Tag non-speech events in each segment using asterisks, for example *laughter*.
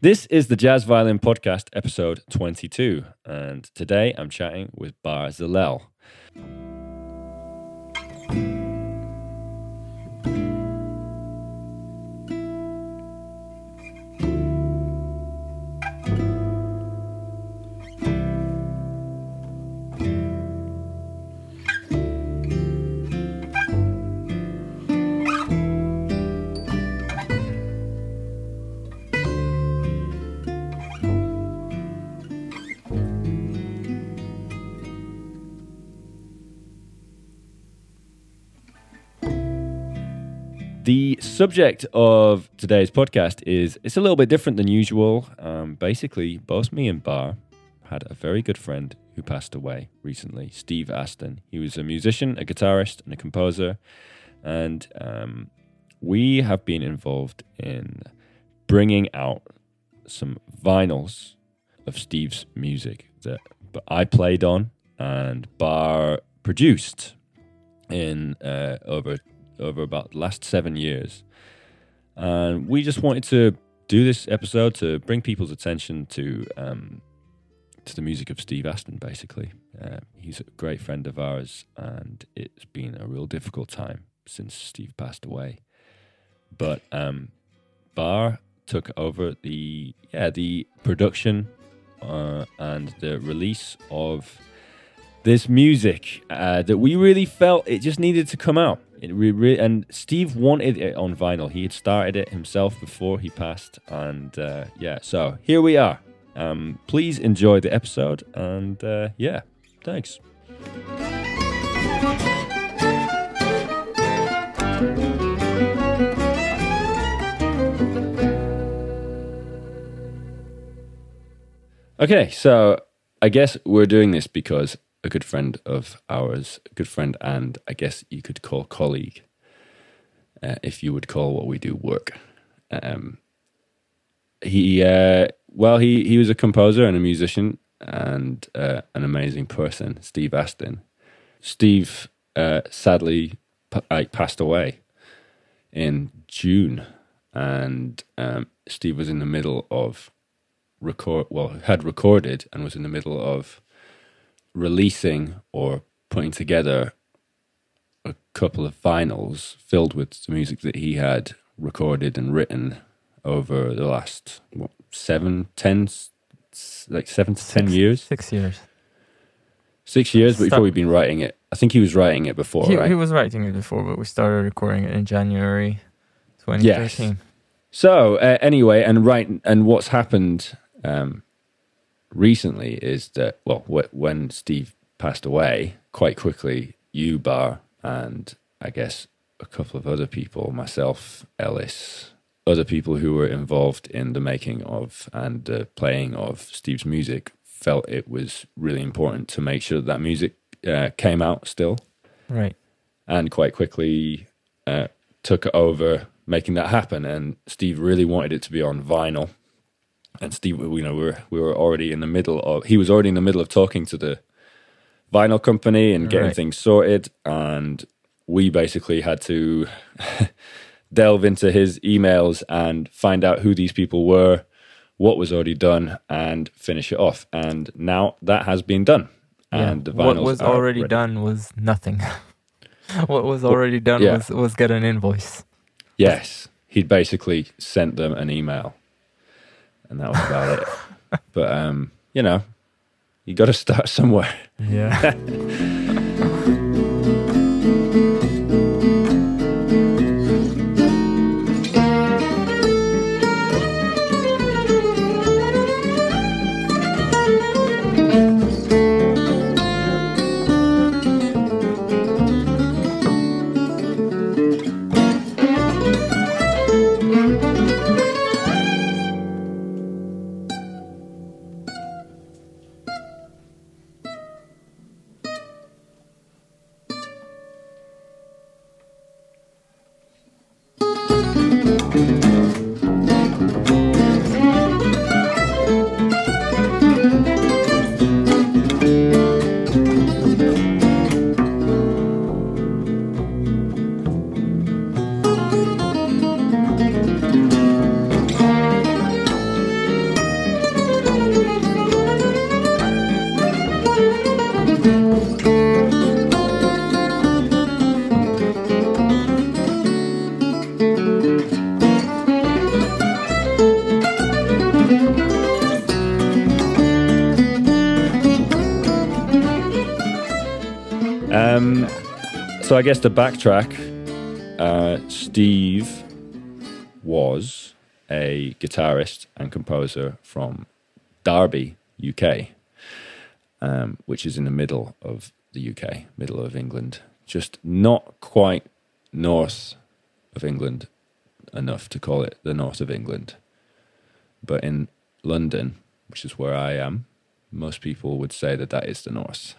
This is the Jazz Violin Podcast, episode 22. And today I'm chatting with Bar Zalel. Subject of today's podcast is it's a little bit different than usual. Um, basically, both me and Bar had a very good friend who passed away recently, Steve Aston. He was a musician, a guitarist, and a composer, and um, we have been involved in bringing out some vinyls of Steve's music that I played on and Bar produced in uh, over over about the last seven years. And we just wanted to do this episode to bring people's attention to um, to the music of Steve Aston. Basically, uh, he's a great friend of ours, and it's been a real difficult time since Steve passed away. But um, Bar took over the yeah the production uh, and the release of this music uh, that we really felt it just needed to come out. Re- and Steve wanted it on vinyl. He had started it himself before he passed, and uh, yeah. So here we are. Um, please enjoy the episode, and uh, yeah, thanks. Okay, so I guess we're doing this because a good friend of ours, a good friend, and I guess you could call colleague, uh, if you would call what we do work. Um, he, uh, well, he he was a composer and a musician and uh, an amazing person, Steve Aston. Steve uh, sadly p- passed away in June, and um, Steve was in the middle of record. Well, had recorded and was in the middle of releasing or putting together a couple of vinyls filled with the music that he had recorded and written over the last what, seven, ten, like seven to ten Six- years. Six years. Six years, but he's Start- probably been writing it. I think he was writing it before, He, right? he was writing it before, but we started recording it in January 2013. So uh, anyway, and right, and what's happened um, recently is that well, wh- when Steve passed away, quite quickly, you bar and I guess a couple of other people, myself, Ellis, other people who were involved in the making of and the playing of Steve's music, felt it was really important to make sure that, that music uh, came out still Right. and quite quickly uh, took over making that happen. And Steve really wanted it to be on vinyl. And Steve, you know, we were we were already in the middle of he was already in the middle of talking to the vinyl company and getting Right. things sorted, and we basically had to *laughs* delve into his emails and find out who these people were, what was already done, and finish it off. And now that has been done. Yeah. And the what was already ready. done was nothing. *laughs* what was already done yeah. was, was get an invoice. Yes, he'd basically sent them an email, and that was about it. But um, you know, you got to start somewhere. Yeah. *laughs* I guess to backtrack, uh, Steve was a guitarist and composer from Derby, UK, um, which is in the middle of the UK, middle of England, just not quite north of England enough to call it the north of England. But in London, which is where I am, most people would say that that is the north.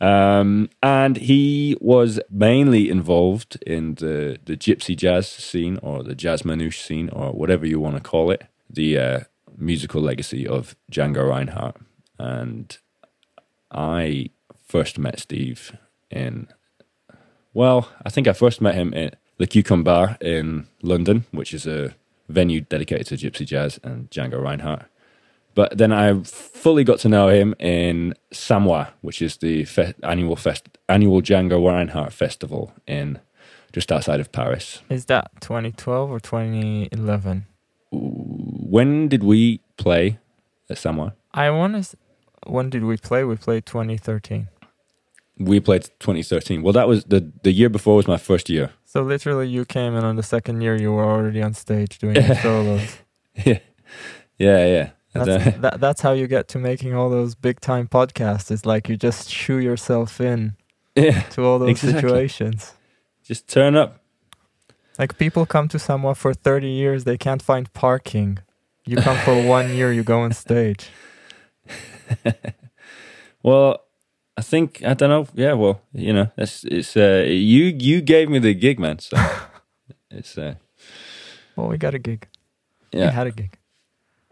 Um, and he was mainly involved in the, the gypsy jazz scene or the jazz manouche scene or whatever you want to call it, the uh, musical legacy of Django Reinhardt. And I first met Steve in, well, I think I first met him at the Cucumber Bar in London, which is a venue dedicated to gypsy jazz and Django Reinhardt. But then I fully got to know him in Samois, which is the fe- annual fest, annual Django Reinhardt festival in just outside of Paris. Is that 2012 or 2011? When did we play at Samois? I want to. When did we play? We played 2013. We played 2013. Well, that was the the year before was my first year. So literally, you came in on the second year. You were already on stage doing *laughs* solos. yeah, yeah, yeah. That's, *laughs* that, that's how you get to making all those big time podcasts. It's like you just shoe yourself in *laughs* yeah, to all those exactly. situations. Just turn up. Like people come to Samois for 30 years, they can't find parking. You come for *laughs* one year, you go on stage. well, I think I don't know. Yeah, well, you know, it's it's uh, you you gave me the gig, man. So it's uh, well, we got a gig. Yeah, we had a gig.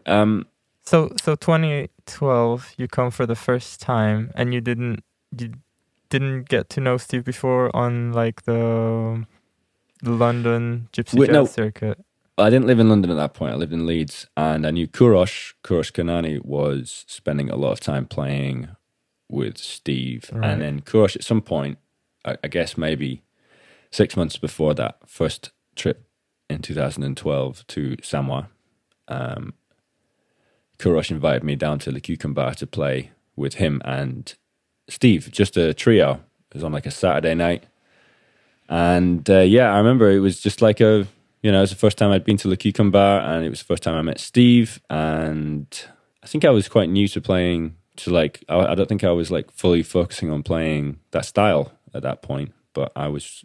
Um, so so 2012, you come for the first time, and you didn't you didn't get to know Steve before on like the, the London Gypsy Wait, Jazz no, circuit. I didn't live in London at that point. I lived in Leeds, and I knew Kourosh. Kourosh Kanani was spending a lot of time playing with Steve, right. and then Kourosh at some point, I, I guess maybe six months before that first trip in 2012 to Samois, um, Kourosh invited me down to the QuecumBar to play with him and Steve, just a trio. It was on like a Saturday night. And uh, yeah, I remember it was just like a, you know, it was the first time I'd been to the QuecumBar and it was the first time I met Steve. And I think I was quite new to playing, to like, I, I don't think I was like fully focusing on playing that style at that point. But I was,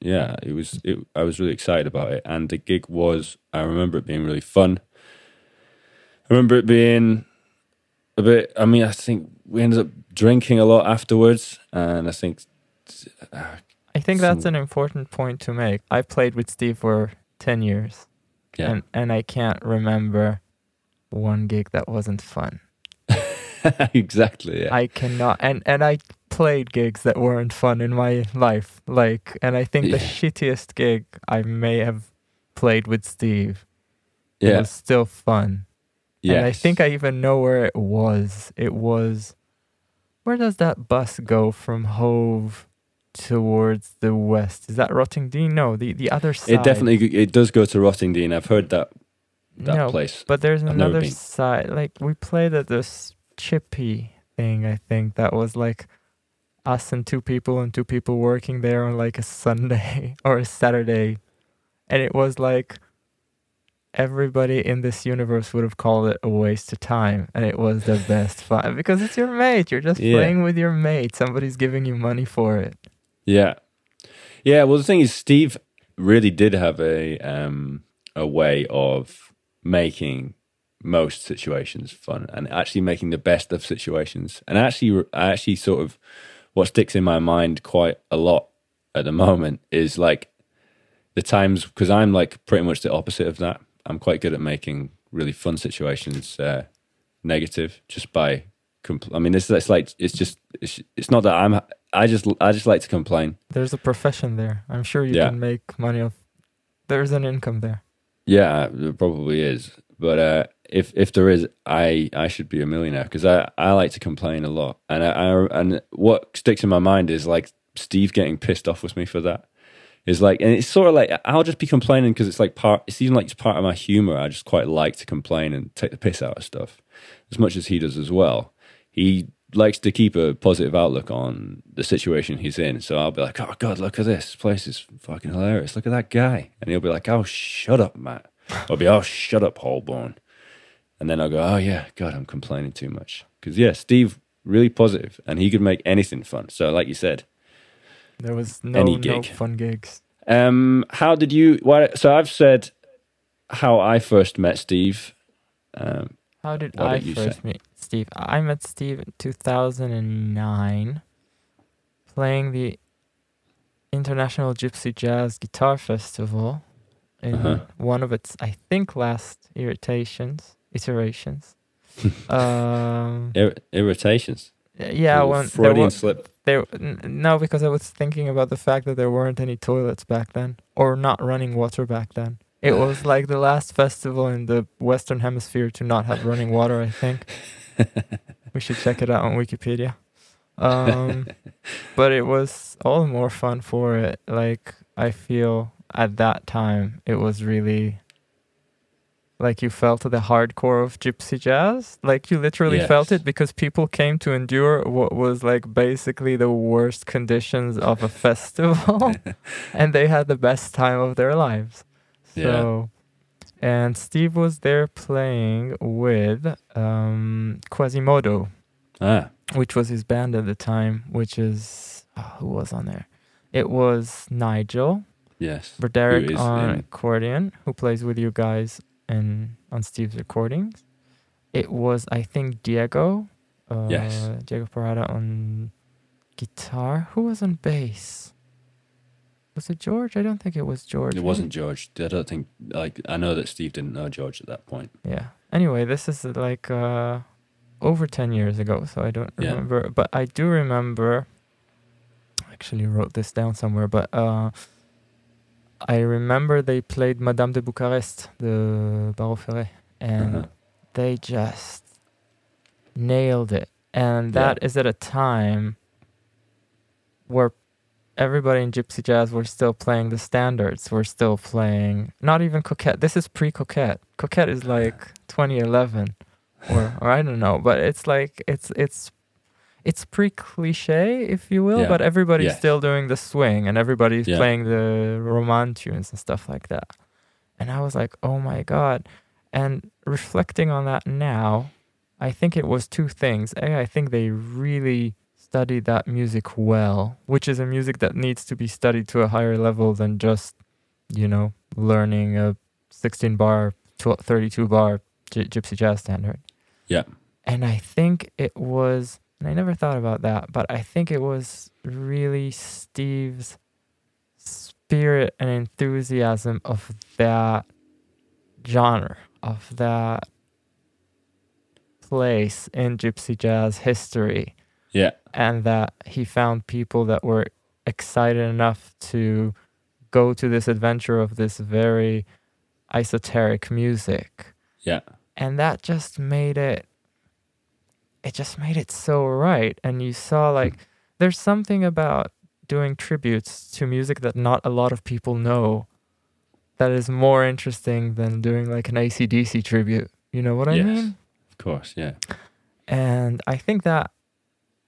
yeah, it was, it, I was really excited about it. And the gig was, I remember it being really fun. I remember it being a bit. I mean, I think we ended up drinking a lot afterwards, and I think. Uh, I think some, that's an important point to make. I played with Steve for ten years, yeah. and and I can't remember one gig that wasn't fun. *laughs* exactly. Yeah. I cannot, and and I played gigs that weren't fun in my life. Like, and I think yeah. the shittiest gig I may have played with Steve yeah. was still fun. Yeah. And I think I even know where it was. It was where does that bus go from Hove towards the west? Is that Rottingdean? No, the, the other side. It definitely it does go to Rottingdean. I've heard that that no, place. But there's I've another side. Like we played at this chippy thing, I think that was like us and two people and two people working there on like a Sunday *laughs* or a Saturday. And it was like everybody in this universe would have called it a waste of time and it was the best *laughs* fun because it's your mate. You're just yeah. playing with your mate. Somebody's giving you money for it. Yeah. Yeah well the thing is steve really did have a um a way of making most situations fun and actually making the best of situations. And actually I actually sort of what sticks in my mind quite a lot at the moment is like the times because I'm like pretty much the opposite of that I'm quite good at making really fun situations uh, negative just by. Compl- I mean, it's, it's like it's just it's, it's not that I'm. I just I just like to complain. There's a profession there. I'm sure you yeah. can make money off. There's an income there. Yeah, there probably is. But uh, if if there is, I I should be a millionaire because I, I like to complain a lot, and I, I and what sticks in my mind is like Steve getting pissed off with me for that is like, and it's sort of like I'll just be complaining because it's like part. It's even like it's part of my humor. I just quite like to complain and take the piss out of stuff, as much as he does as well. He likes to keep a positive outlook on the situation he's in. So I'll be like, "Oh God, look at this, this place is fucking hilarious. Look at that guy," and he'll be like, "Oh, shut up, Matt." I'll be, "Oh, shut up, Holborn," and then I'll go, "Oh yeah, God, I'm complaining too much." Because yeah, Steve really positive, and he could make anything fun. So like you said, There was no, Any no gig. fun gigs. um, how did you? Why, so I've said how I first met Steve. Um, How did I did first say? meet Steve? I met Steve in 2009 playing the International Gypsy Jazz Guitar Festival in Uh-huh. one of its, I think, last irritations, iterations. *laughs* um, ir- irritations. Yeah, Little when there Freudian were, slip. there no, because I was thinking about the fact that there weren't any toilets back then, or not running water back then. It was *sighs* like the last festival in the Western Hemisphere to not have running water. I think *laughs* we should check it out on Wikipedia. Um, *laughs* but it was all the more fun for it. Like I feel at that time, it was really like you felt the hardcore of gypsy jazz. Like you literally felt it because people came to endure what was like basically the worst conditions of a festival, *laughs* and they had the best time of their lives. Yeah. So, and Steve was there playing with um, Quasimodo Ah, which was his band at the time, which is oh, who was on there? It was Nigel yes. Berderick on in- accordion, who plays with you guys and on Steve's recordings. It was I think Diego, uh, Yes. Diego Parada on guitar. Who was on bass? Was it George? I don't think it was George. It wasn't George. I don't think. Like I know that Steve didn't know George at that point. Yeah. Anyway, this is like uh, over 10 years ago, so I don't Yeah. remember. But I do remember. I actually wrote this down somewhere, but uh, I remember they played Madame de Bucharest, the Baro Ferret, and Uh-huh. they just nailed it. And Yeah. that is at a time where everybody in gypsy jazz were still playing the standards. We're still playing not even Coquette. This is pre Coquette. Coquette is like 2011 or or I don't know, but it's like it's it's it's pretty cliche, if you will, Yeah. but everybody's Yes. still doing the swing and everybody's Yeah. playing the Roman tunes and stuff like that. And I was like, oh my God. And reflecting on that now, I think it was two things. A, I think they really studied that music well, which is a music that needs to be studied to a higher level than just, you know, learning a 16 bar, 12, 32 bar gy- gypsy jazz standard. Yeah. And I think it was, and I never thought about that, but I think it was really Steve's spirit and enthusiasm of that genre, of that place in gypsy jazz history Yeah. and that he found people that were excited enough to go to this adventure of this very esoteric music Yeah. and that just made it it just made it so right and you saw like there's something about doing tributes to music that not a lot of people know that is more interesting than doing like an ACDC tribute you know what I Yes. mean Of course. Yeah. and I think that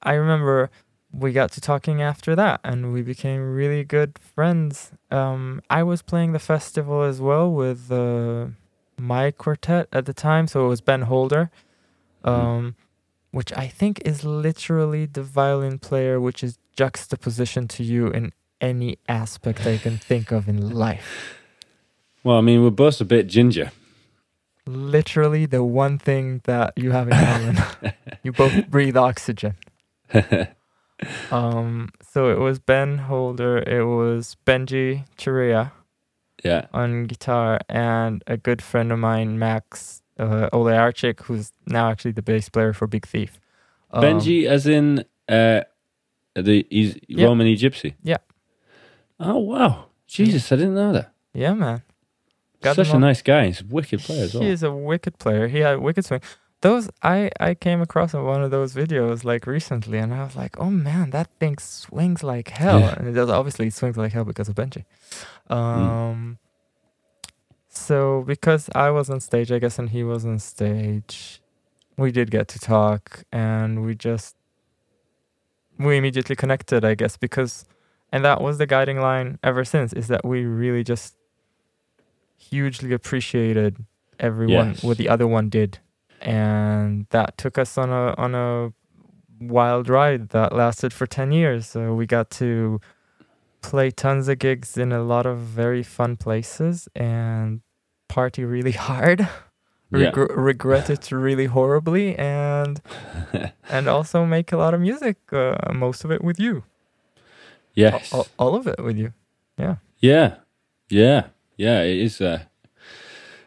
I remember we got to talking after that and we became really good friends. Um, I was playing the festival as well with uh, my quartet at the time, so it was Ben Holder, um, which I think is literally the violin player which is juxtaposition to you in any aspect I can think of in life. Well, I mean, we're both a bit ginger. Literally the one thing that you have in common. *laughs* you both breathe oxygen. *laughs* Um, so it was Ben Holder, it was Benji Chiria yeah. on guitar, and a good friend of mine, Max uh, Oleartchik, who's now actually the bass player for Big Thief. Um, Benji, as in uh, the he's Yeah. Romany Gypsy. Yeah. Oh wow, Jesus! I didn't know that. Yeah, man. Got Such a on- nice guy. He's a wicked player as He well. is a wicked player. He had wicked swing. Those I I came across on one of those videos like recently, and I was like, oh man, that thing swings like hell. Yeah. And it does obviously it swings like hell because of Benji. Hmm. Um. So because I was on stage, I guess, and he was on stage, we did get to talk, and we just we immediately connected, I guess, because and that was the guiding line ever since is that we really just hugely appreciated everyone Yes. what the other one did and that took us on a on a wild ride that lasted for 10 years so we got to play tons of gigs in a lot of very fun places and party really hard *laughs* Yeah. Regret it really horribly and *laughs* and also make a lot of music uh, most of it with you yes. all, all of it with you Yeah, yeah, yeah. Yeah. It is. Uh,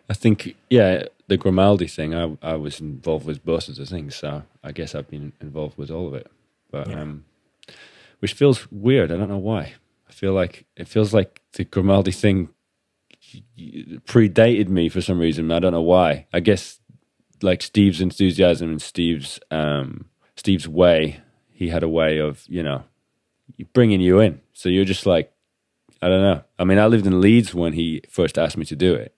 I think, yeah, the Grimaldi thing. I I was involved with both of the things, so I guess I've been involved with all of it. But Yeah. um, which feels weird. I don't know why. I feel like it feels like the Grimaldi thing predated me for some reason. I don't know why. I guess like Steve's enthusiasm and Steve's um, Steve's way. He had a way of you know bringing you in. So you're just like I don't know. I mean, I lived in Leeds when he first asked me to do it.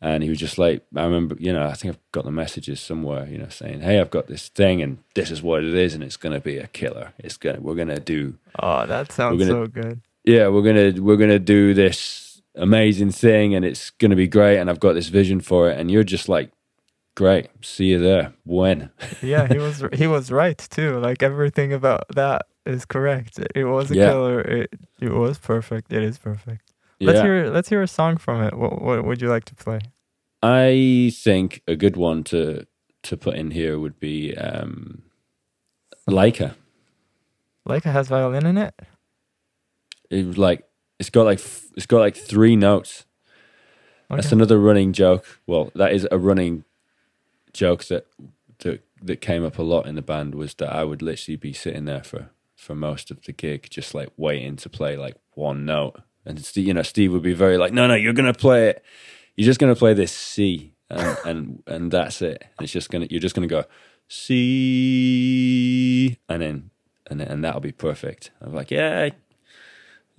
And he was just like, I remember, you know, I think I've got the messages somewhere, you know, saying, "Hey, I've got this thing, and this is what it is, and it's gonna be a killer. It's gonna, we're gonna do, oh that sounds gonna- so good yeah, we're gonna, we're gonna do this amazing thing, and it's gonna be great, and I've got this vision for it." And you're just like, "Great, see you there. When?" *laughs* yeah he was he was right too like everything about that is correct it was a Yeah. killer it, it was perfect it is perfect let's yeah, hear let's hear a song from it what, what would you like to play I think a good one to to put in here would be um, Laika. Laika has violin in it it was like it's got like f- it's got like three notes. That's another running joke. Well, that is a running joke that that that came up a lot in the band was that I would literally be sitting there for for most of the gig, just like waiting to play like one note, and Steve, you know Steve would be very like, no, no, you're gonna play it. You're just gonna play this C, and and, and that's it. And it's just gonna you're just gonna go C, and then and then, and that'll be perfect. I'm like, yeah,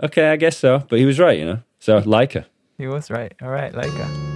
okay, I guess so. But he was right, you know. So Laika. he was right all right Laika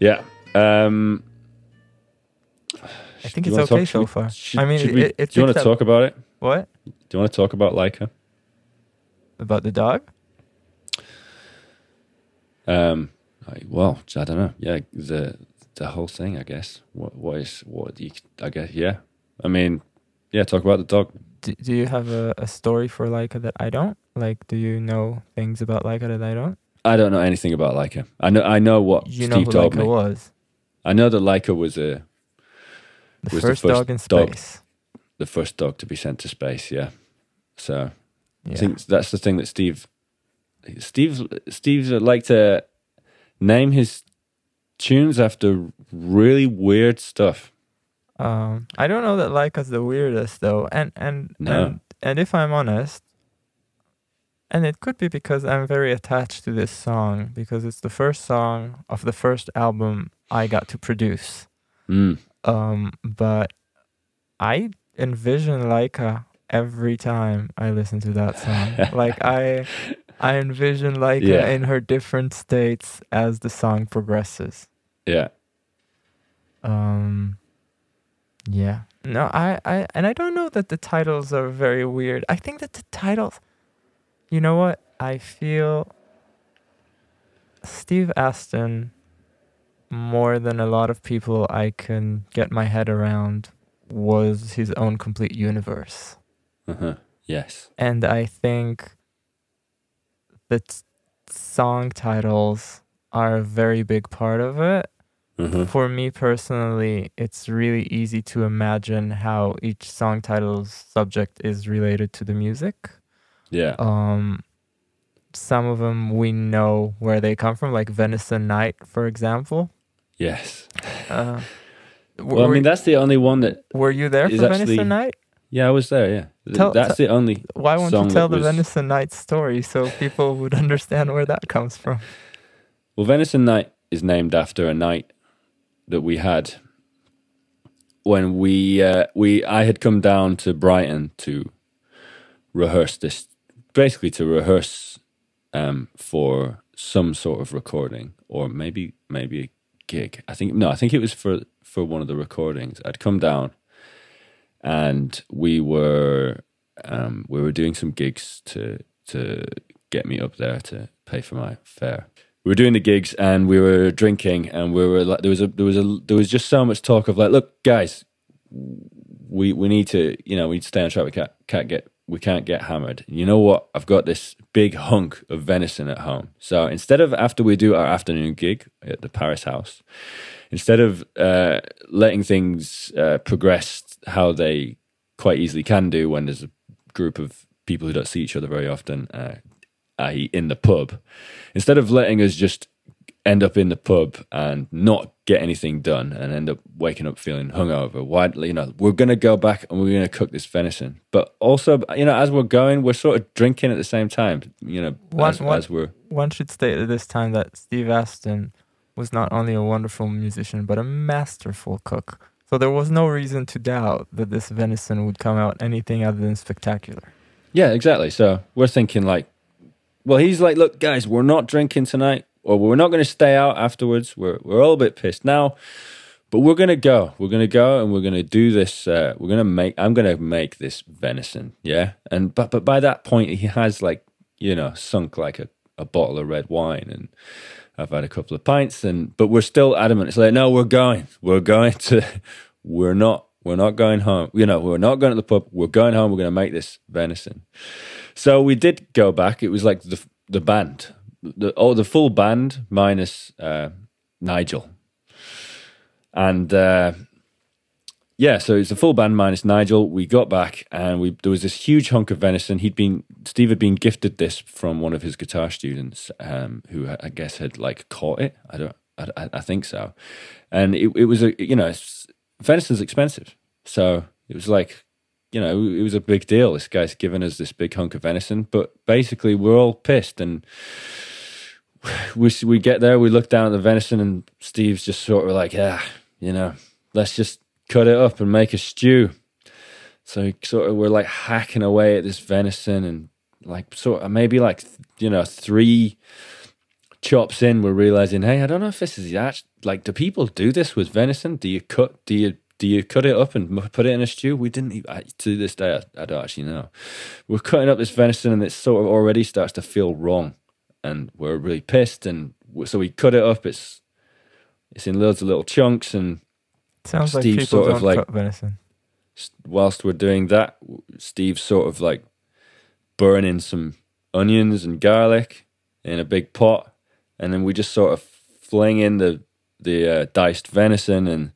Yeah. Um, I think it's okay talk- so we- far. should- I mean, we- it, it do you want to talk about it? What Do you want to talk about Laika? about the dog? Um, I, well, I don't know. Yeah, the the whole thing. I guess. What what is what? You, I guess. Yeah. I mean, yeah. Talk about the dog. Do, do you have a, a story for Laika that I don't? Like, do you know things about Laika that I don't? I don't know anything about Laika. I know. I know what You know Steve who told Laika me. was? I know that Laika was a The Was the first, first dog in dog. space. the first dog to be sent to space. Yeah, so Yeah. I think that's the thing that Steve, Steve, Steve's like to name his tunes after really weird stuff. Um, I don't know that Laika's the weirdest though, and and No. and, and if I'm honest, and it could be because I'm very attached to this song because it's the first song of the first album I got to produce. Mm. Um, but I envision Laika every time I listen to that song. *laughs* like I, I envision Laika Yeah. in her different states as the song progresses. Yeah, Um yeah. No, I, I and I don't know that the titles are very weird. I think that the titles You know what? I feel Steve Aston more than a lot of people I can get my head around was his own complete universe. uh-huh. yes, And I think that song titles are a very big part of it. uh-huh. For me personally, it's really easy to imagine how each song title's subject is related to the music. Yeah, Um, some of them we know where they come from, like Venison Night, for example. yes. Uh, *laughs* Well, I mean, that's the only one that. were you there for actually- Venison Night? Yeah, I was there. Yeah, Tell- that's the only. Why won't you tell the was- Venison Night story so people would *laughs* understand where that comes from? Well, Venison Night is named after a night that we had when we uh, we I had come down to Brighton to rehearse this, basically to rehearse um, for some sort of recording or maybe maybe a gig. I think no, I think it was for for one of the recordings. I'd come down, and we were um, we were doing some gigs to to get me up there to pay for my fare. We were doing the gigs and we were drinking and we were like there was a there was a there was just so much talk of like look guys we we need to you know we need to stay on track we can't can't get we can't get hammered. You know what? I've got this big hunk of venison at home. So instead of after we do our afternoon gig at the Paris house instead of uh, letting things uh, progress how they quite easily can do when there's a group of people who don't see each other very often, uh, i.e., in the pub, instead of letting us just end up in the pub and not get anything done and end up waking up feeling hungover, why, you know, we're going to go back and we're going to cook this venison. But also, you know, as we're going, we're sort of drinking at the same time, you know, One- as, one- as we're. One should state at this time that Steve Aston was not only a wonderful musician, but a masterful cook. So there was no reason to doubt that this venison would come out anything other than spectacular. Yeah, exactly. So we're thinking like, well, he's like, look, guys, we're not drinking tonight, or we're not going to stay out afterwards. We're we're all a bit pissed now, but we're going to go. We're going to go, and we're going to do this. Uh, we're going to make. I'm going to make this venison. Yeah, and but but by that point, he has like you know sunk like a, a bottle of red wine, and I've had a couple of pints, and but we're still adamant. It's like, no, we're going. We're going to. *laughs* We're not. We're not going home. You know, we're not going to the pub. We're going home. We're going to make this venison. So we did go back. It was like the the band, the oh the full band minus uh, Nigel, and uh, yeah, so it's the full band minus Nigel. We got back and we there was this huge hunk of venison. He'd been Steve had been gifted this from one of his guitar students, um, who I guess had like caught it. I don't, I, I- I think so, and it, it was a you know venison's expensive, so it was like you know, it was a big deal. This guy's given us this big hunk of venison, but basically we're all pissed and we we get there, we look down at the venison, and Steve's just sort of like, yeah, you know, let's just cut it up and make a stew. So sort of we're like hacking away at this venison and like sort of maybe like you know three chops in, we're realizing, hey, I don't know if this is that. Like, do people do this with venison? Do you cut? Do you do you cut it up and put it in a stew? We didn't. Even, to this day, I, I don't actually know. We're cutting up this venison, and it sort of already starts to feel wrong, and we're really pissed. And so we cut it up. It's it's in loads of little chunks, and Sounds Steve people sort of like- venison. whilst we're doing that, Steve's sort of like burning some onions and garlic in a big pot, and then we just sort of fling in the the uh, diced venison and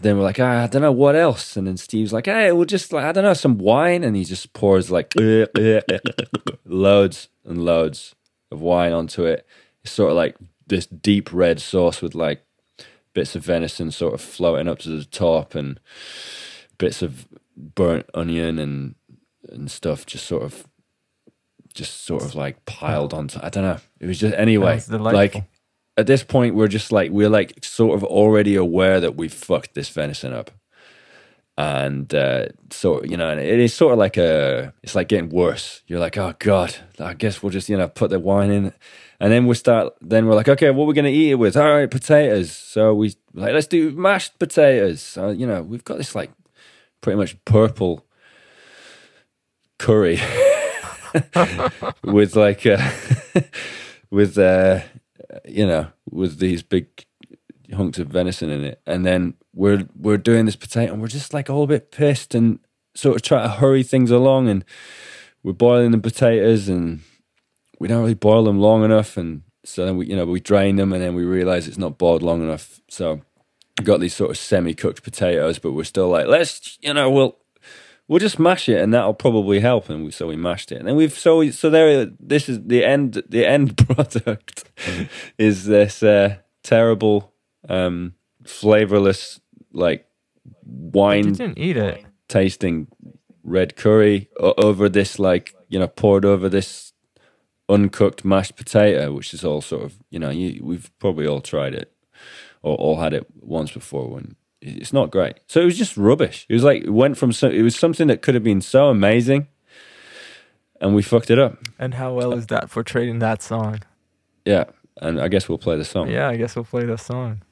then we're like, ah, I don't know what else. And then Steve's like, hey, we'll just like I don't know some wine, and he just pours like *laughs* loads and loads of wine onto it. It's sort of like this deep red sauce with like bits of venison sort of floating up to the top and bits of burnt onion and and stuff just sort of just sort of like piled onto I don't know. It was just anyway. Like at this point we're just like we're like sort of already aware that we've fucked this venison up. And uh, so you know, it is sort of like a. It's like getting worse. You're like, oh god, I guess we'll just you know put the wine in, and then we start. Then we're like, okay, what we're gonna eat it with? All right, potatoes. So we like let's do mashed potatoes. You know, we've got this like pretty much purple curry *laughs* with like uh, *laughs* with uh, you know with these big hunks of venison in it, and then we're we're doing this potato, and we're just like all a bit pissed and sort of trying to hurry things along, and we're boiling the potatoes, and we don't really boil them long enough, and so then we you know we drain them, and then we realize it's not boiled long enough, so. got these sort of semi-cooked potatoes, but we're still like, let's, you know, we'll we'll just mash it and that'll probably help. And we, so we mashed it. And then we've so we, so there this is the end the end *laughs* product is this uh, terrible um flavorless like wine didn't eat it. tasting red curry o- over this like you know poured over this uncooked mashed potato which is all sort of you know you, we've probably all tried it or all had it once before when it's not great so it was just rubbish it was like it went from so, it was something that could have been so amazing and we fucked it up And how well is that portrayed in that song? yeah and i guess we'll play the song Yeah, I guess we'll play the song.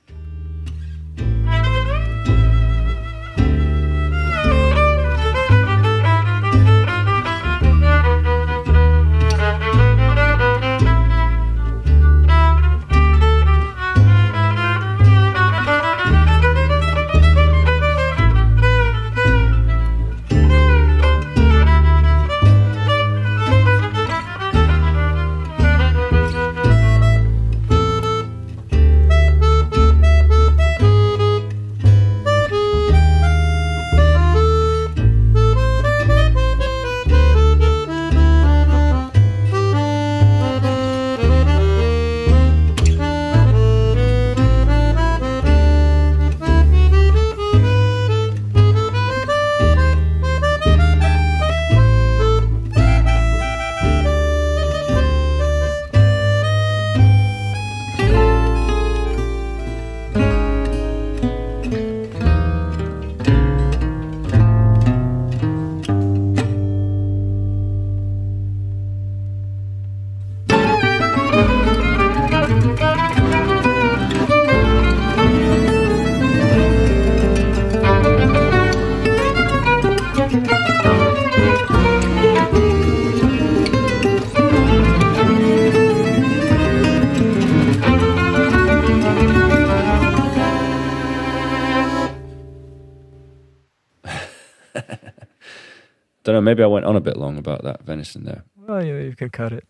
Maybe i went on a bit long about that venison there Well, you, you can cut it.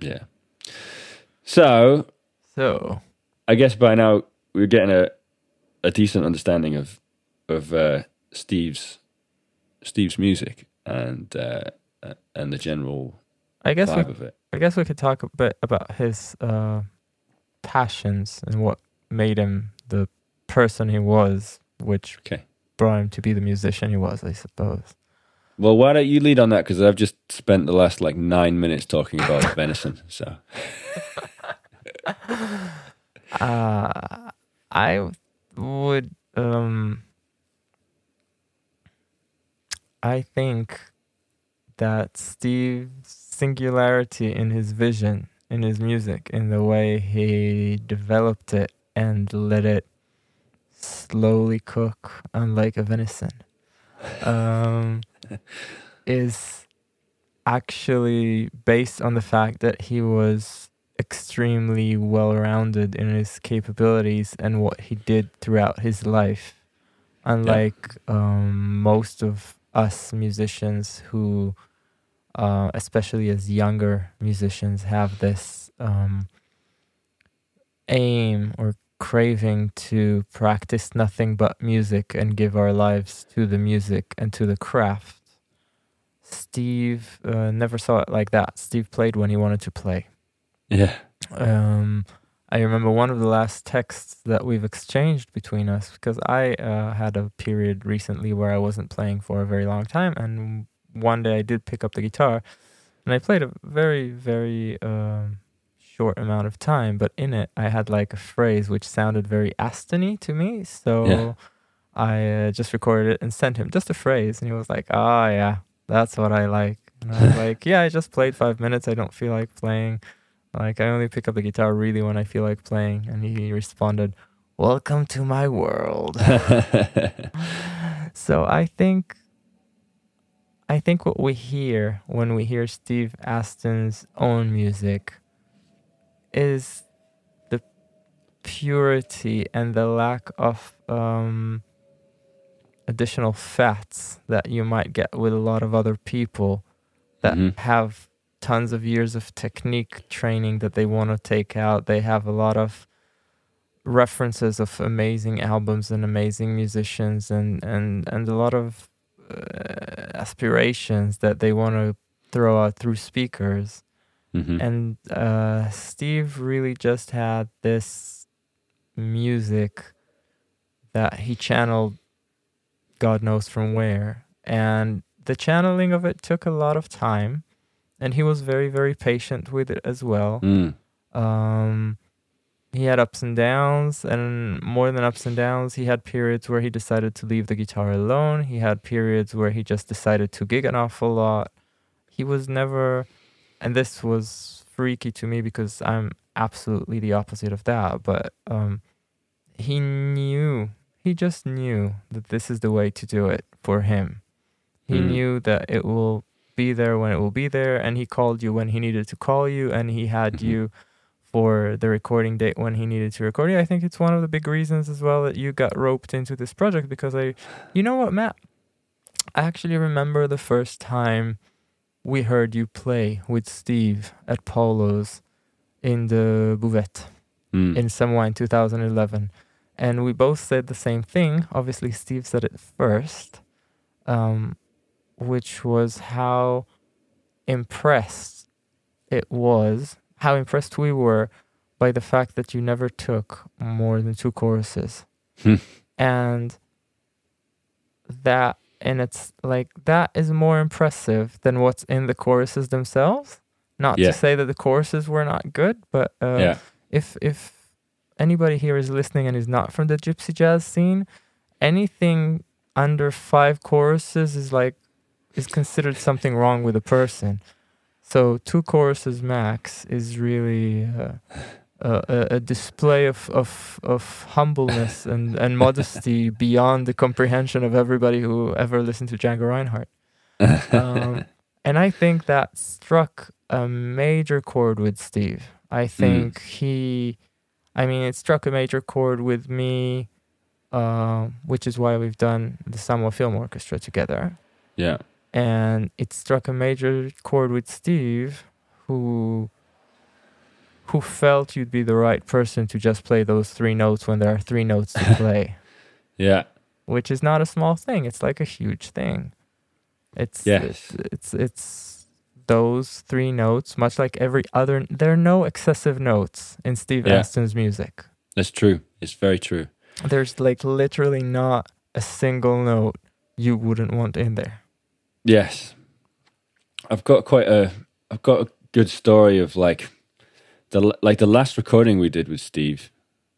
yeah so So, I guess by now we're getting a a decent understanding of of uh, Steve's Steve's music and uh, and the general I guess we, of it. I guess we could talk a bit about his uh, passions and what made him the person he was, which Okay. brought him to be the musician he was, I suppose. Well, why don't you lead on that? Because I've just spent the last like nine minutes talking about *laughs* venison. So *laughs* Uh, I would. Um, I think that Steve's singularity in his vision, in his music, in the way he developed it and let it slowly cook, unlike a venison, um, is actually based on the fact that he was extremely well rounded in his capabilities and what he did throughout his life. Unlike um, most of us musicians who, uh, especially as younger musicians, have this um, aim or craving to practice nothing but music and give our lives to the music and to the craft. Steve uh, never saw it like that. Steve played when he wanted to play. Yeah. Um, I remember one of the last texts that we've exchanged between us because I uh, had a period recently where I wasn't playing for a very long time, and one day I did pick up the guitar, and I played a very very um, short amount of time, but in it I had like a phrase which sounded very Astony to me, so Yeah. I uh, just recorded it and sent him just a phrase, and he was like, "Ah, yeah, that's what I like." And I was like, "Yeah, I just played five minutes. I don't feel like playing." Like I only pick up the guitar really when I feel like playing. And he responded, Welcome to my world. *laughs* so I think I think what we hear when we hear Steve Aston's own music is the purity and the lack of um, additional fats that you might get with a lot of other people that Mhm. have tons of years of technique training that they want to take out. They have a lot of references of amazing albums and amazing musicians and and and a lot of uh, aspirations that they want to throw out through speakers. Mhm. And uh, Steve really just had this music that he channeled, God knows from where. And the channeling of it took a lot of time. And he was very, very patient with it as well. Mm. Um, he had ups and downs, and more than ups and downs, he had periods where he decided to leave the guitar alone. He had periods where he just decided to gig an awful lot. He was never, and this was freaky to me because I'm absolutely the opposite of that. But um, he knew, he just knew that this is the way to do it for him. He Mm. knew that it will be there when it will be there, and he called you when he needed to call you, and he had Mhm. you for the recording date when he needed to record you. I think it's one of the big reasons as well that you got roped into this project because I, you know what, Matt? I actually remember the first time we heard you play with Steve at Polo's in the Bouvette Mm. in Samois in 2011. And we both said the same thing. Obviously, Steve said it first, um, which was how impressed it was, how impressed we were by the fact that you never took more than two choruses. Hmm. and that, and it's like, that is more impressive than what's in the choruses themselves. Not Yeah. to say that the choruses were not good, but uh, yeah. if if anybody here is listening and is not from the gypsy jazz scene, anything under five choruses is like is considered something wrong with a person. So two choruses max is really uh, a, a, display of, of, of humbleness *laughs* and, and modesty beyond the comprehension of everybody who ever listened to Django Reinhardt. *laughs* Um, and I think that struck a major chord with Steve. I think he, I mean, it struck a major chord with me, uh, which is why we've done the Samois Film Orchestra together. yeah. And it struck a major chord with Steve, who who felt you'd be the right person to just play those three notes when there are three notes to *laughs* play, Yeah. which is not a small thing. It's like a huge thing. It's Yes. it's it's, it's those three notes, much like every other. There are no excessive notes in Steve Yeah. Aston's music. That's true. It's very true. There's like literally not a single note you wouldn't want in there. Yes. I've got quite a I've got a good story of like the like the last recording we did with Steve.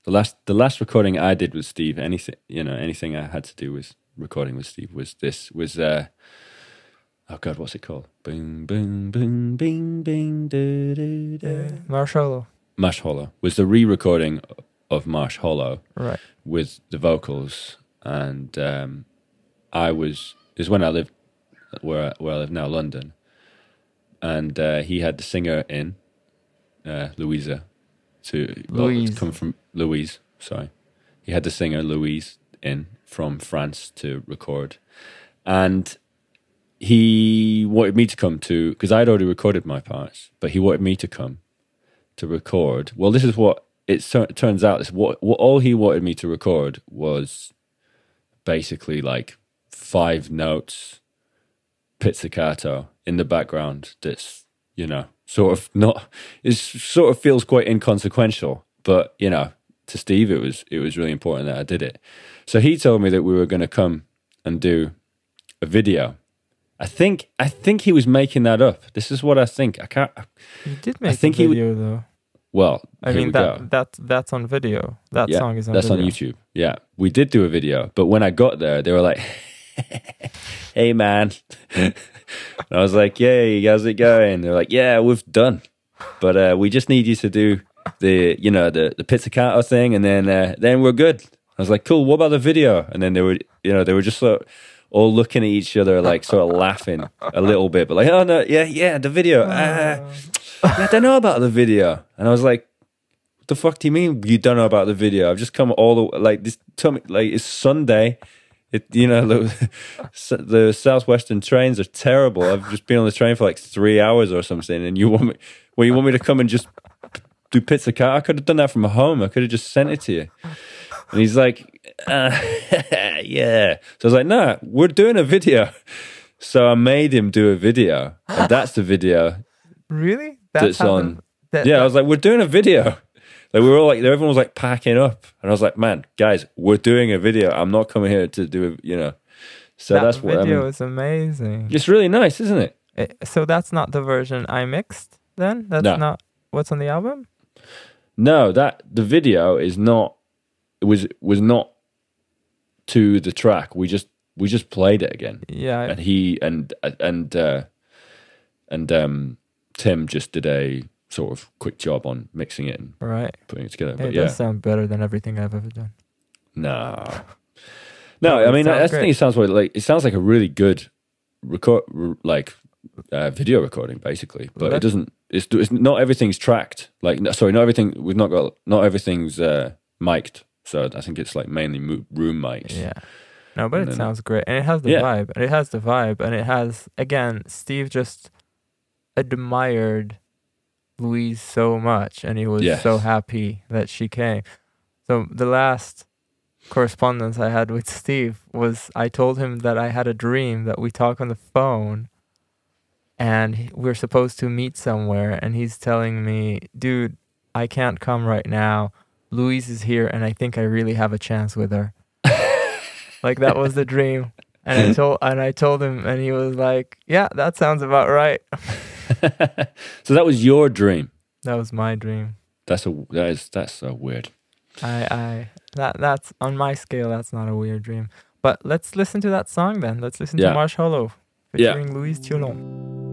The last the last recording I did with Steve, anything you know, anything I had to do with recording with Steve was this was uh oh god, what's it called? Boom boom boom bing bing do do do. Marshall, Marsh Hollow was the re-recording of Marsh Hollow right? with the vocals, and um, I was is when I lived where I, where I live now, London, and uh, he had the singer in uh, Louisa to well, Louise. come from Louise. Sorry, he had the singer Louise in from France to record, and he wanted me to come to because I'd already recorded my parts, but he wanted me to come to record. Well, this is what it tur- turns out this what, what all he wanted me to record was basically like five notes pizzicato in the background that's you know sort of not it sort of feels quite inconsequential but you know to steve it was it was really important that i did it so he told me that we were going to come and do a video i think i think he was making that up this is what i think i can't You did make think a he would- video though. well I mean we that go. that that's on video. That Yeah, song is on That's video. on YouTube. Yeah. We did do a video, but when I got there, they were like, *laughs* hey, man. *laughs* I was like, yay, how's it going? They're like, yeah, we've done. But uh, we just need you to do the, you know, the, the pizzicato thing, and then uh, then we're good. I was like, cool, what about the video? And then they were, you know, they were just sort of all looking at each other, like sort of laughing a little bit, but like, oh, no, yeah, yeah, the video. Uh, I don't know about the video. And I was like, what the fuck do you mean you don't know about the video? I've just come all the like this. Tell me, like it's Sunday. It you know the, *laughs* the southwestern trains are terrible. I've just been on the train for like three hours or something, and you want me? Well, you want me to come and just do pizzicato? I could have done that from home. I could have just sent it to you. And he's like, uh, *laughs* yeah. So I was like, nah, we're doing a video. So I made him do a video, and that's the video Really? that's the- on. that- yeah, I was like, we're doing a video. Like we were all like, everyone was like packing up, and I was like, man, guys, we're doing a video. I'm not coming here to do a, you know. So that that's what I video mean. is amazing. It's really nice, isn't it? Eh, So that's not the version I mixed. Then that's No. not what's on the album. No, that the video is not. It was was not to the track. We just we just played it again, Yeah, and he and and uh, and um, Tim just did a sort of quick job on mixing it and right. putting it together. It But yeah, does sound better than everything I've ever done. No. No, I mean, I, I sounds think it sounds like, like it sounds like a really good record, like uh, video recording, basically. But Let- it doesn't. It's, it's not everything's tracked. Like, no, sorry, not everything. We've not got. Not everything's uh, mic'd. So I think it's like mainly mo- room mics. Yeah. No, but And it then- sounds great. And it has the Yeah. vibe. And it has the vibe. And it has, again, Steve just admired Louise so much. And he was so happy that she came. So the last correspondence I had with Steve was I told him that I had a dream that we talk on the phone and we're supposed to meet somewhere. And he's telling me, dude, I can't come right now. Louise is here and I think I really have a chance with her. *laughs* like that was the dream. And I told and I told him and he was like, "Yeah, that sounds about right." *laughs* so that was your dream. That was my dream. That's a that is that's so weird. I I that that's on my scale that's not a weird dream. But let's listen to that song then. Let's listen Yeah. to Marsh Hollow Yeah. featuring Louise Thiolon.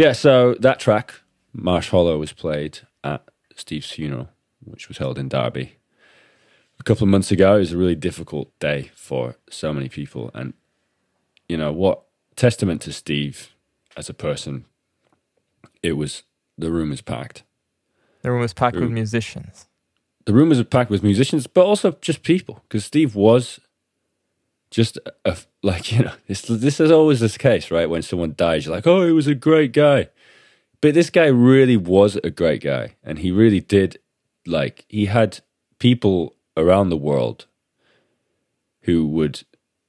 Yeah, so that track, Marsh Hollow, was played at Steve's funeral, which was held in Derby a couple of months ago. It was a really difficult day for so many people. And, you know, what testament to Steve as a person, it was the room was packed. The room was packed with musicians. The room was packed with musicians, but also just people, because Steve was just a, like you know this this is always this case, right? When someone dies, you're like, oh, he was a great guy, but this guy really was a great guy, and he really did like he had people around the world who would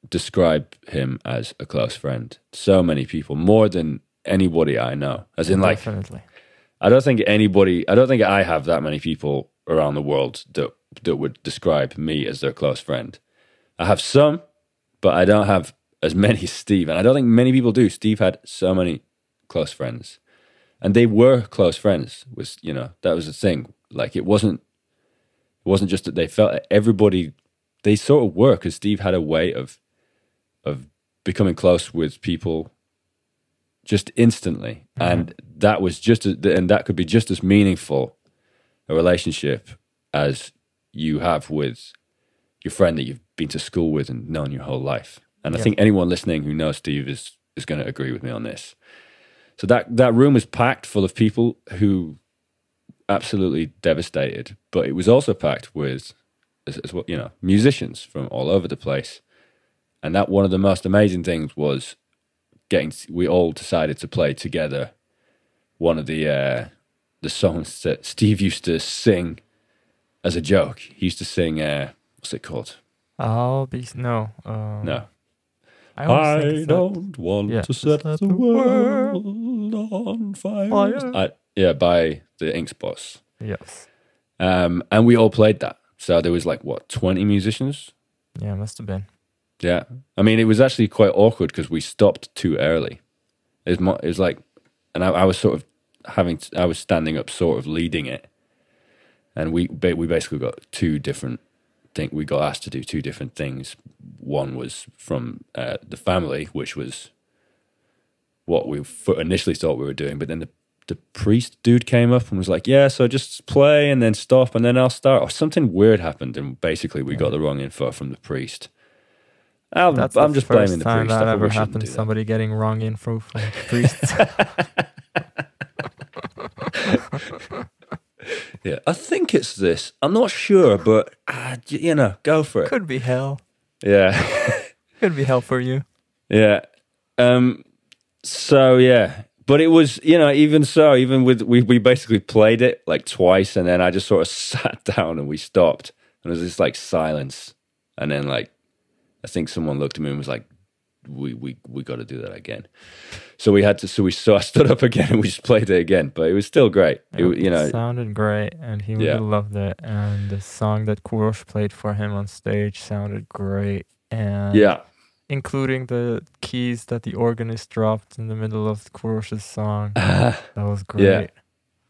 describe him as a close friend. So many people, more than anybody I know, as in like Definitely. I don't think anybody, I don't think I have that many people around the world that that would describe me as their close friend. I have some, but I don't have as many as Steve, and I don't think many people do. Steve had so many close friends, and they were close friends. Was you know that was the thing. Like it wasn't, it wasn't just that they felt everybody. They sort of were because Steve had a way of, of becoming close with people just instantly mm-hmm. and that was just as, and that could be just as meaningful a relationship as you have with your friend that you've been to school with and known your whole life. And i think anyone listening who knows steve is is going to agree with me on this. So that that room was packed full of people who absolutely devastated but it was also packed with as, as well you know musicians from all over the place. And that one of the most amazing things was getting we all decided to play together one of the uh the songs that Steve used to sing as a joke. He used to sing uh what's it called? I'll be no. Um, No. I, think it's that. want Yeah. to set the the world on fire. Fire. I, yeah, by the Ink Spots. Yes. Um and we all played that. So there was like what, 20 musicians? Yeah, must have been. Yeah, I mean, it was actually quite awkward because we stopped too early. It was, mo- it was like, and I, I was sort of having, t- I was standing up, sort of leading it, and we ba- we basically got two different thing. We got asked to do two different things. One was from uh, the family, which was what we initially thought we were doing, but then the the priest dude came up and was like, "Yeah, so just play and then stop and then I'll start." Or something weird happened, and basically we got the wrong info from the priest. I'm the just first blaming the time priest. I that ever happened. Somebody getting wrong info from the *laughs* *laughs* priest. Yeah, I think it's this. I'm not sure, but uh, you know, go for it. Could be hell. Yeah, *laughs* Could be hell for you. yeah. Um. So yeah, but it was you know even so even with we we basically played it like twice, and then I just sort of *laughs* sat down and we stopped, and there was this like silence, and then like I think someone looked at me and was like, "We we we got to do that again." So we had to. So we *laughs* so I stood up again and we just played it again, but it was still great. It, It you know, sounded great, and he really Yeah. loved it. And the song that Kurosh played for him on stage sounded great, and yeah, including the keys that the organist dropped in the middle of Kurosh's song. yeah, *laughs* uh-huh. That was great.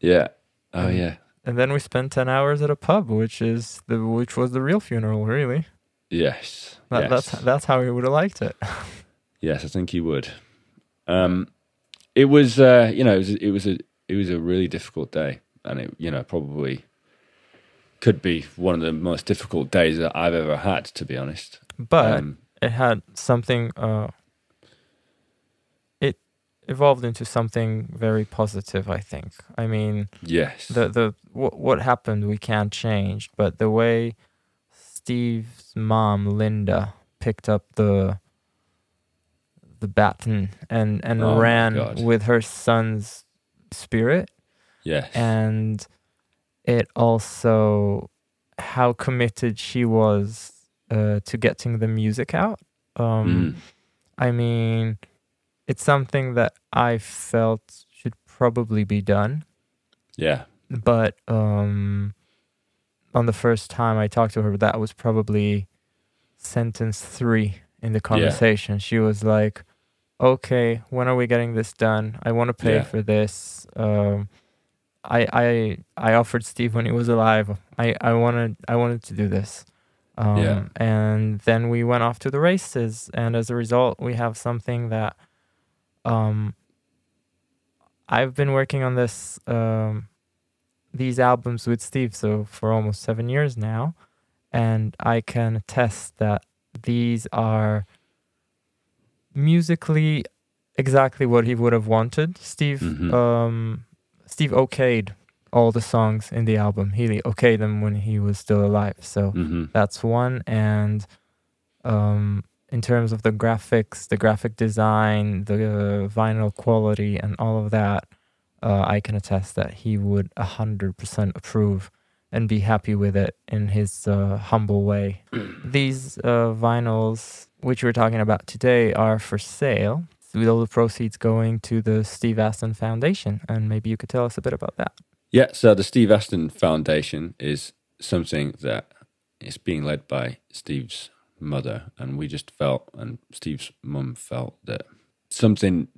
yeah. Oh And- yeah, And then we spent ten hours at a pub, which is the which was the real funeral, really. yes, That, yes. That's that's how he would have liked it. *laughs* Yes, I think he would. Um, it was, uh, you know, it was, it was a, it was a really difficult day, and it, you know, probably could be one of the most difficult days that I've ever had, to be honest. But Um, it had something. Uh, it evolved into something very positive. I think. I mean, yes, the the what what happened we can't change, but the way Steve's mom Linda picked up the the baton and and Oh ran with her son's spirit. Yes, and it also how committed she was uh, to getting the music out. Um, Mm, I mean, it's something that I felt should probably be done, yeah, but um, on the first time I talked to her, that was probably sentence three in the conversation. She was like, "Okay, when are we getting this done? I want to pay Yeah. for this." Um, I I I offered Steve when he was alive. I I wanted I wanted to do this. Um, Yeah. And then we went off to the races, and as a result, we have something that um, I've been working on this um, these albums with Steve so for almost seven years now, and I can attest that these are musically exactly what he would have wanted. Steve Mhm. um, Steve okayed all the songs in the album. He okayed them when he was still alive. So hmm that's one. And um, in terms of the graphics, the graphic design, the uh, vinyl quality, and all of that, uh, I can attest that he would 100% approve and be happy with it in his uh, humble way. *clears throat* These uh, vinyls, which we're talking about today, are for sale. With all the proceeds going to the Steve Aston Foundation. And maybe you could tell us a bit about that. Yeah, so the Steve Aston Foundation is something that is being led by Steve's mother, and we just felt, and Steve's mum felt that something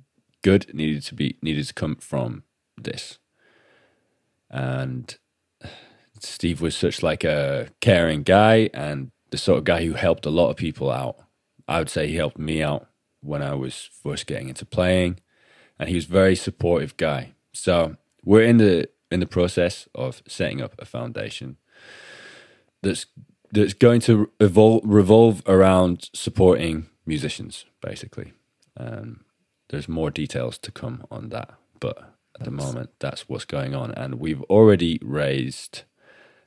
good needed to be needed to come from this, and Steve was such like a caring guy and the sort of guy who helped a lot of people out. I would say he helped me out when I was first getting into playing, and he was a very supportive guy. So we're in the in the process of setting up a foundation that's that's going to evolve revolve around supporting musicians, basically. Um, there's more details to come on that, but at the moment, that's what's going on, and we've already raised.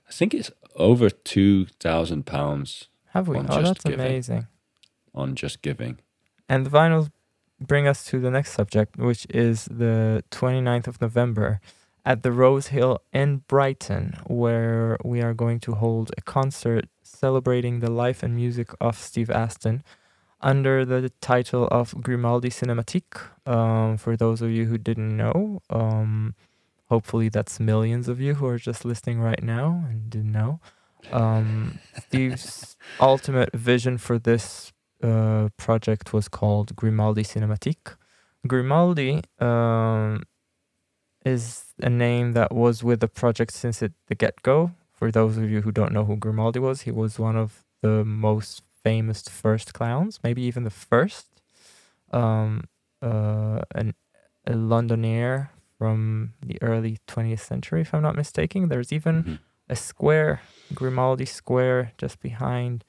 I think it's over two thousand pounds Have we? On Oh, Just that's Giving. amazing. on JustGiving. And the vinyls bring us to the next subject, which is the 29th of November at the Rose Hill in Brighton, where we are going to hold a concert celebrating the life and music of Steve Aston under the title of Grimaldi Cinematique. Um, for those of you who didn't know, um, hopefully that's millions of you who are just listening right now and didn't know. Um, *laughs* Steve's ultimate vision for this uh, project was called Grimaldi Cinematique. Grimaldi um, is a name that was with the project since it, the get go. For those of you who don't know who Grimaldi was, he was one of the most famous first clowns, maybe even the first. Um, uh, an, a Londoner from the early 20th century, if I'm not mistaken. There's even Mhm. a square, Grimaldi Square, just behind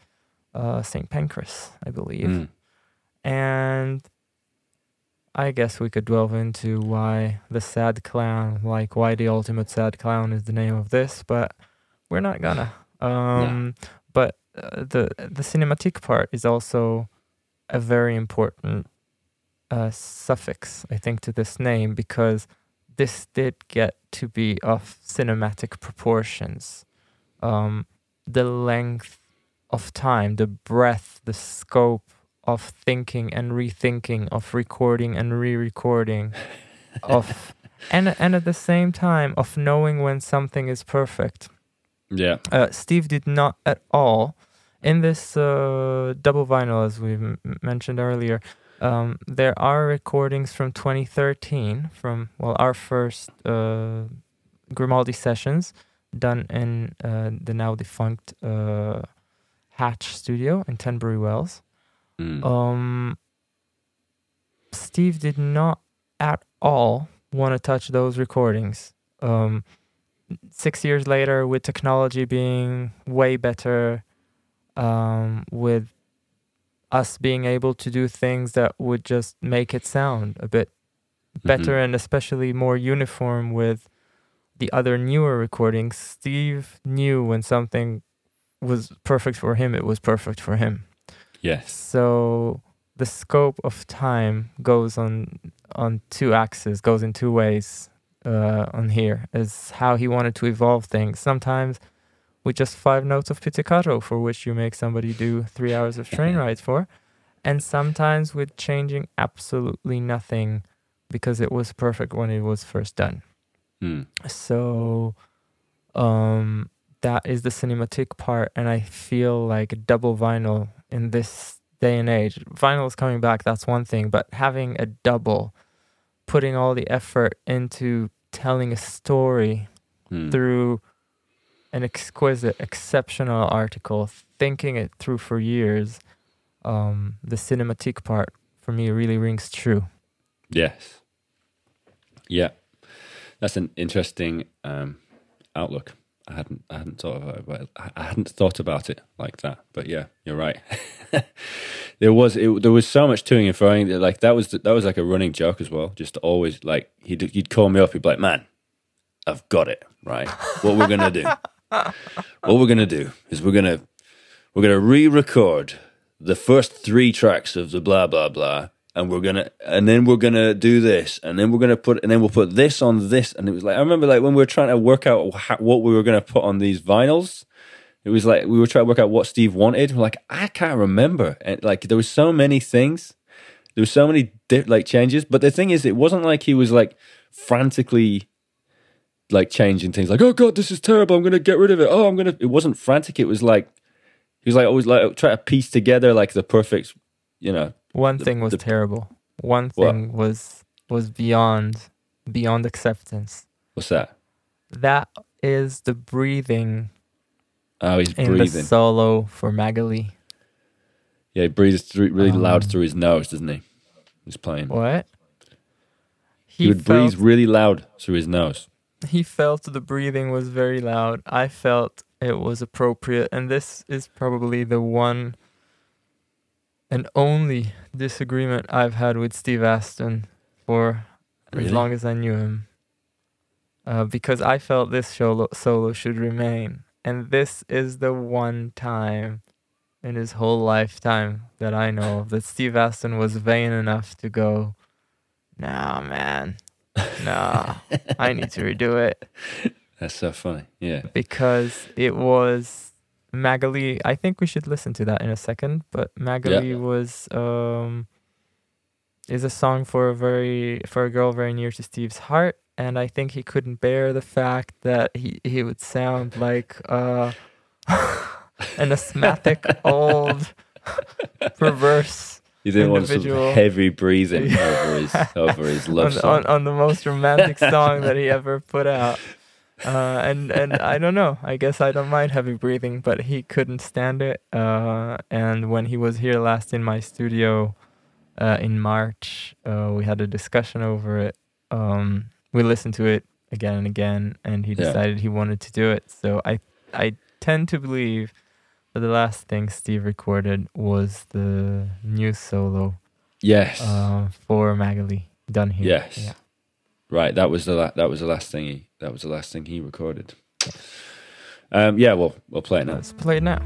uh, St. Pancras, I believe. Mm. And I guess we could delve into why the sad clown, like why the ultimate sad clown is the name of this, but we're not gonna. Um, But uh, the the cinematic part is also a very important uh, suffix, I think, to this name because this did get to be of cinematic proportions. Um, the length of time, the breadth, the scope of thinking and rethinking, of recording and re-recording, *laughs* of and and at the same time of knowing when something is perfect. Yeah. Uh, Steve did not at all in this uh, double vinyl, as we m- mentioned earlier. Um, there are recordings from 2013 from well our first uh, Grimaldi sessions done in uh, the now defunct uh, Hatch Studio in Tenbury Wells. Mm. Um, Steve did not at all want to touch those recordings. Um, six years later, with technology being way better, um, with us being able to do things that would just make it sound a bit better and especially more uniform with the other newer recordings, Steve knew when something was perfect for him, it was perfect for him. Yes. So the scope of time goes on on two axes, goes in two ways uh, on here, is how he wanted to evolve things. Sometimes with just five notes of pizzicato, for which you make somebody do three hours of train *laughs* rides for, and sometimes with changing absolutely nothing because it was perfect when it was first done. Mm. So um that is the cinematic part and I feel like double vinyl in this day and age. Vinyl is coming back, that's one thing, but having a double putting all the effort into telling a story Mm. through an exquisite, exceptional article, thinking it through for years, um, the cinematic part for me really rings true. Yes. Yeah. That's an interesting um, outlook. I hadn't I hadn't thought about it, but I hadn't thought about it like that. But yeah, you're right. *laughs* there was it, there was so much toing and throwing. that, Like that was that was like a running joke as well. Just always like he'd he'd call me up. He'd be like, "Man, I've got it right. What we're gonna do? What we're gonna do is we're gonna we're gonna re-record the first three tracks of the blah blah blah." and we're gonna and then we're gonna do this and then we're gonna put and then we'll put this on this and it was like i remember like when we were trying to work out how, what we were gonna put on these vinyls it was like we were trying to work out what steve wanted. We're like i can't remember. And like there was so many things. There were so many like changes. But the thing is it wasn't like he was like frantically like changing things like oh god this is terrible i'm gonna get rid of it oh i'm gonna it wasn't frantic it was like he was like always like trying to piece together like the perfect you know One The- thing was the- terrible. One What? thing was was beyond beyond acceptance. what's that That is the breathing Oh, he's in breathing. the solo for Magali. yeah, he breathes through, really loud Um, through his nose, doesn't he? He's playing. What? He, would felt, breathe really loud through his nose. He felt the breathing was very loud. I felt it was appropriate, and this is probably the one and only disagreement I've had with Steve Aston for Really? as long as I knew him. Uh, because I felt this solo, solo should remain. And this is the one time in his whole lifetime that I know of that Steve Aston was vain enough to go, nah, man, nah, I need to redo it. That's so funny. Yeah. Because it was Magali. I think we should listen to that in a second, but Magali was um is a song for a very for a girl very near to Steve's heart and I think he couldn't bear the fact that he he would sound like uh *laughs* an asthmatic *laughs* old perverse He didn't want some heavy breathing *laughs* over his over his love on, song. on, on the most romantic *laughs* song that he ever put out. Uh, and and I don't know. I guess I don't mind heavy breathing, but he couldn't stand it. Uh, and when he was here last in my studio uh, in March, uh, we had a discussion over it. Um, we listened to it again and again, and he Yeah. decided he wanted to do it. So I I tend to believe the last thing Steve recorded was the new solo Yes. uh, for Magali done here. Yes. Yeah. Right. That was the la- that was the last thing he that was the last thing he recorded. Um, yeah. Well, we'll play it now. Let's play it now.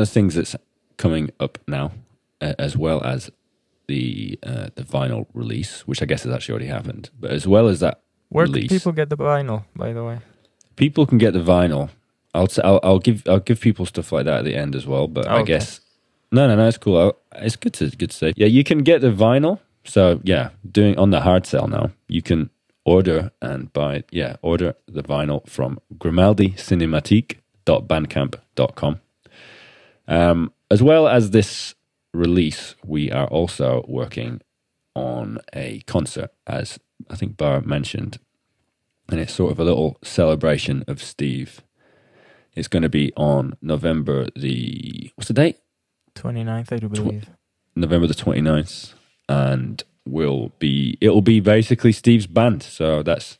Of the things that's coming up now, uh, as well as the uh, the vinyl release, which I guess has actually already happened, but as well as that Where can people get the vinyl, by the way? people can get the vinyl. I'll, t- I'll I'll give I'll give people stuff like that at the end as well. But I Okay. guess no no no it's cool. I'll, it's good to good to say. Yeah, you can get the vinyl. So yeah, doing on the hard sell now. You can order and buy yeah order the vinyl from grimaldicinematique.bandcamp.com. Um, as well as this release, we are also working on a concert, as I think Bar mentioned, and it's sort of a little celebration of Steve. It's going to be on November the what's the date? 29th, I do believe. November the 29th and will be it'll be basically Steve's band. So that's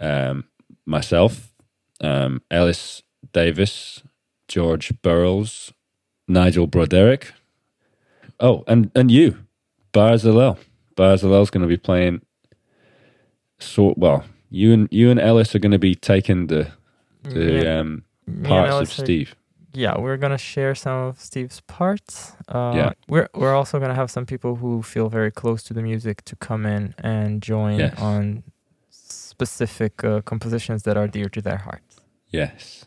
um myself, um Ellis Davis, George Burrows, Nigel Broderick. Oh, and and you, Bar Zalel. Barzalel's going to be playing So well, you and you and Ellis are going to be taking the the Yeah, um parts of Ellis are- Steve. yeah, we're gonna share some of Steve's parts. Uh, Yeah. we're we're also gonna have some people who feel very close to the music to come in and join Yes. on specific uh, compositions that are dear to their hearts. Yes.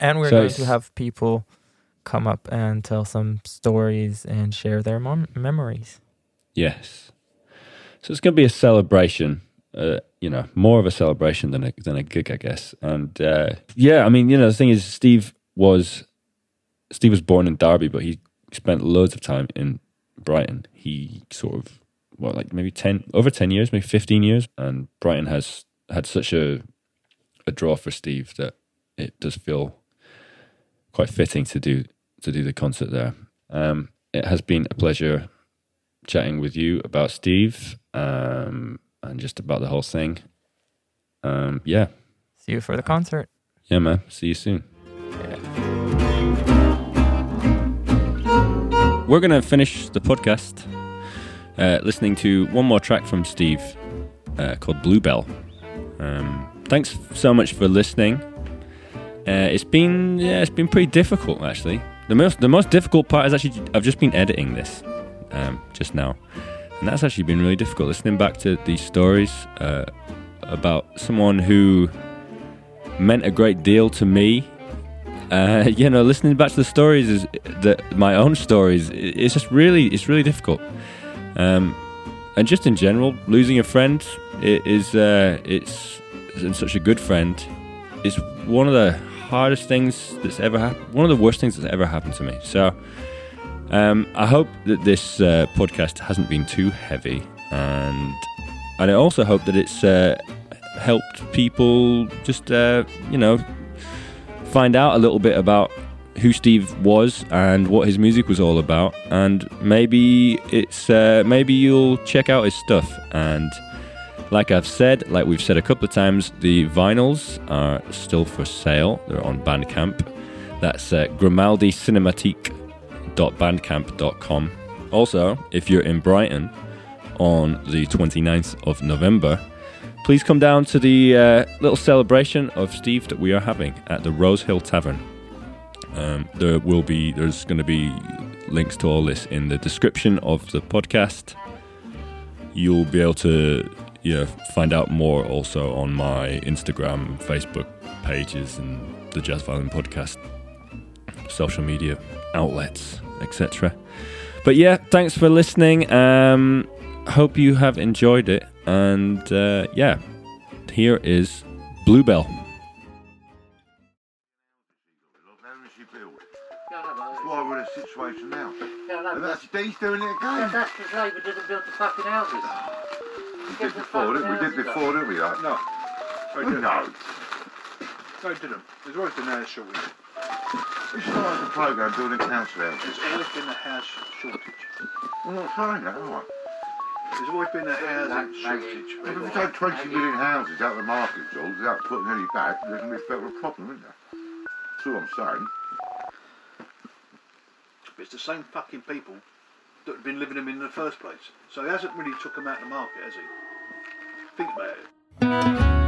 And we're So going to have people come up and tell some stories and share their mom- memories. Yes. So it's going to be a celebration, uh, you know, more of a celebration than a, than a gig, I guess. And uh, yeah, I mean, you know, the thing is, Steve was Steve was born in Derby, but he spent loads of time in Brighton. He sort of what like maybe ten over ten years, maybe fifteen years, and Brighton has had such a a draw for Steve that it does feel quite fitting to do to do the concert there. Um, it has been a pleasure chatting with you about Steve um, and just about the whole thing. Um, yeah, See you for the concert. yeah, man. See you soon. We're going to finish the podcast uh, listening to one more track from Steve uh, called Bluebell. Um, thanks so much for listening. Uh, it's been yeah, it's been pretty difficult actually. The most the most difficult part is actually I've just been editing this um, just now, and that's actually been really difficult listening back to these stories uh, about someone who meant a great deal to me. Uh, *laughs* you know, listening back to the stories is that my own stories. It's just really, it's really difficult. Um, and just in general, losing a friend i- is, uh, it's and such a good friend. is one of the hardest things that's ever happened. One of the worst things that's ever happened to me. So, um, I hope that this uh, podcast hasn't been too heavy, and and I also hope that it's uh, helped people just uh, you know find out a little bit about who Steve was and what his music was all about, and maybe it's uh, maybe you'll check out his stuff. And like I've said, like we've said a couple of times, the vinyls are still for sale. They're on Bandcamp. That's uh, grimaldicinematique.bandcamp.com. Also, if you're in Brighton on the 29th of November, please come down to the uh, little celebration of Steve that we are having at the Rose Hill Tavern. Um, there will be there's going to be links to all this in the description of the podcast. You'll be able to yeah find out more also on my Instagram, and Facebook pages, and the Jazz Violin Podcast social media outlets, etc. But yeah, thanks for listening. Um, hope you have enjoyed it, and uh, yeah, here is Bluebell. How was she built? That's why we're in a situation now. And that's Dee's doing it again. That's because Labour didn't build the fucking houses. We did before, didn't we? We did before, didn't we? Like, No. They Well, didn't. no. They didn't. There's always been a house shortage. We started the programme building council houses. There's always been a house shortage. I'm not saying that, am I? There's always been a housing shortage. If we take 20 million houses out of the market, George, without putting any back, there's going to be a bit of a problem, isn't there? That's all I'm saying. But it's the same fucking people that have been living them in the first place. So he hasn't really took them out of the market, has he? Think about it.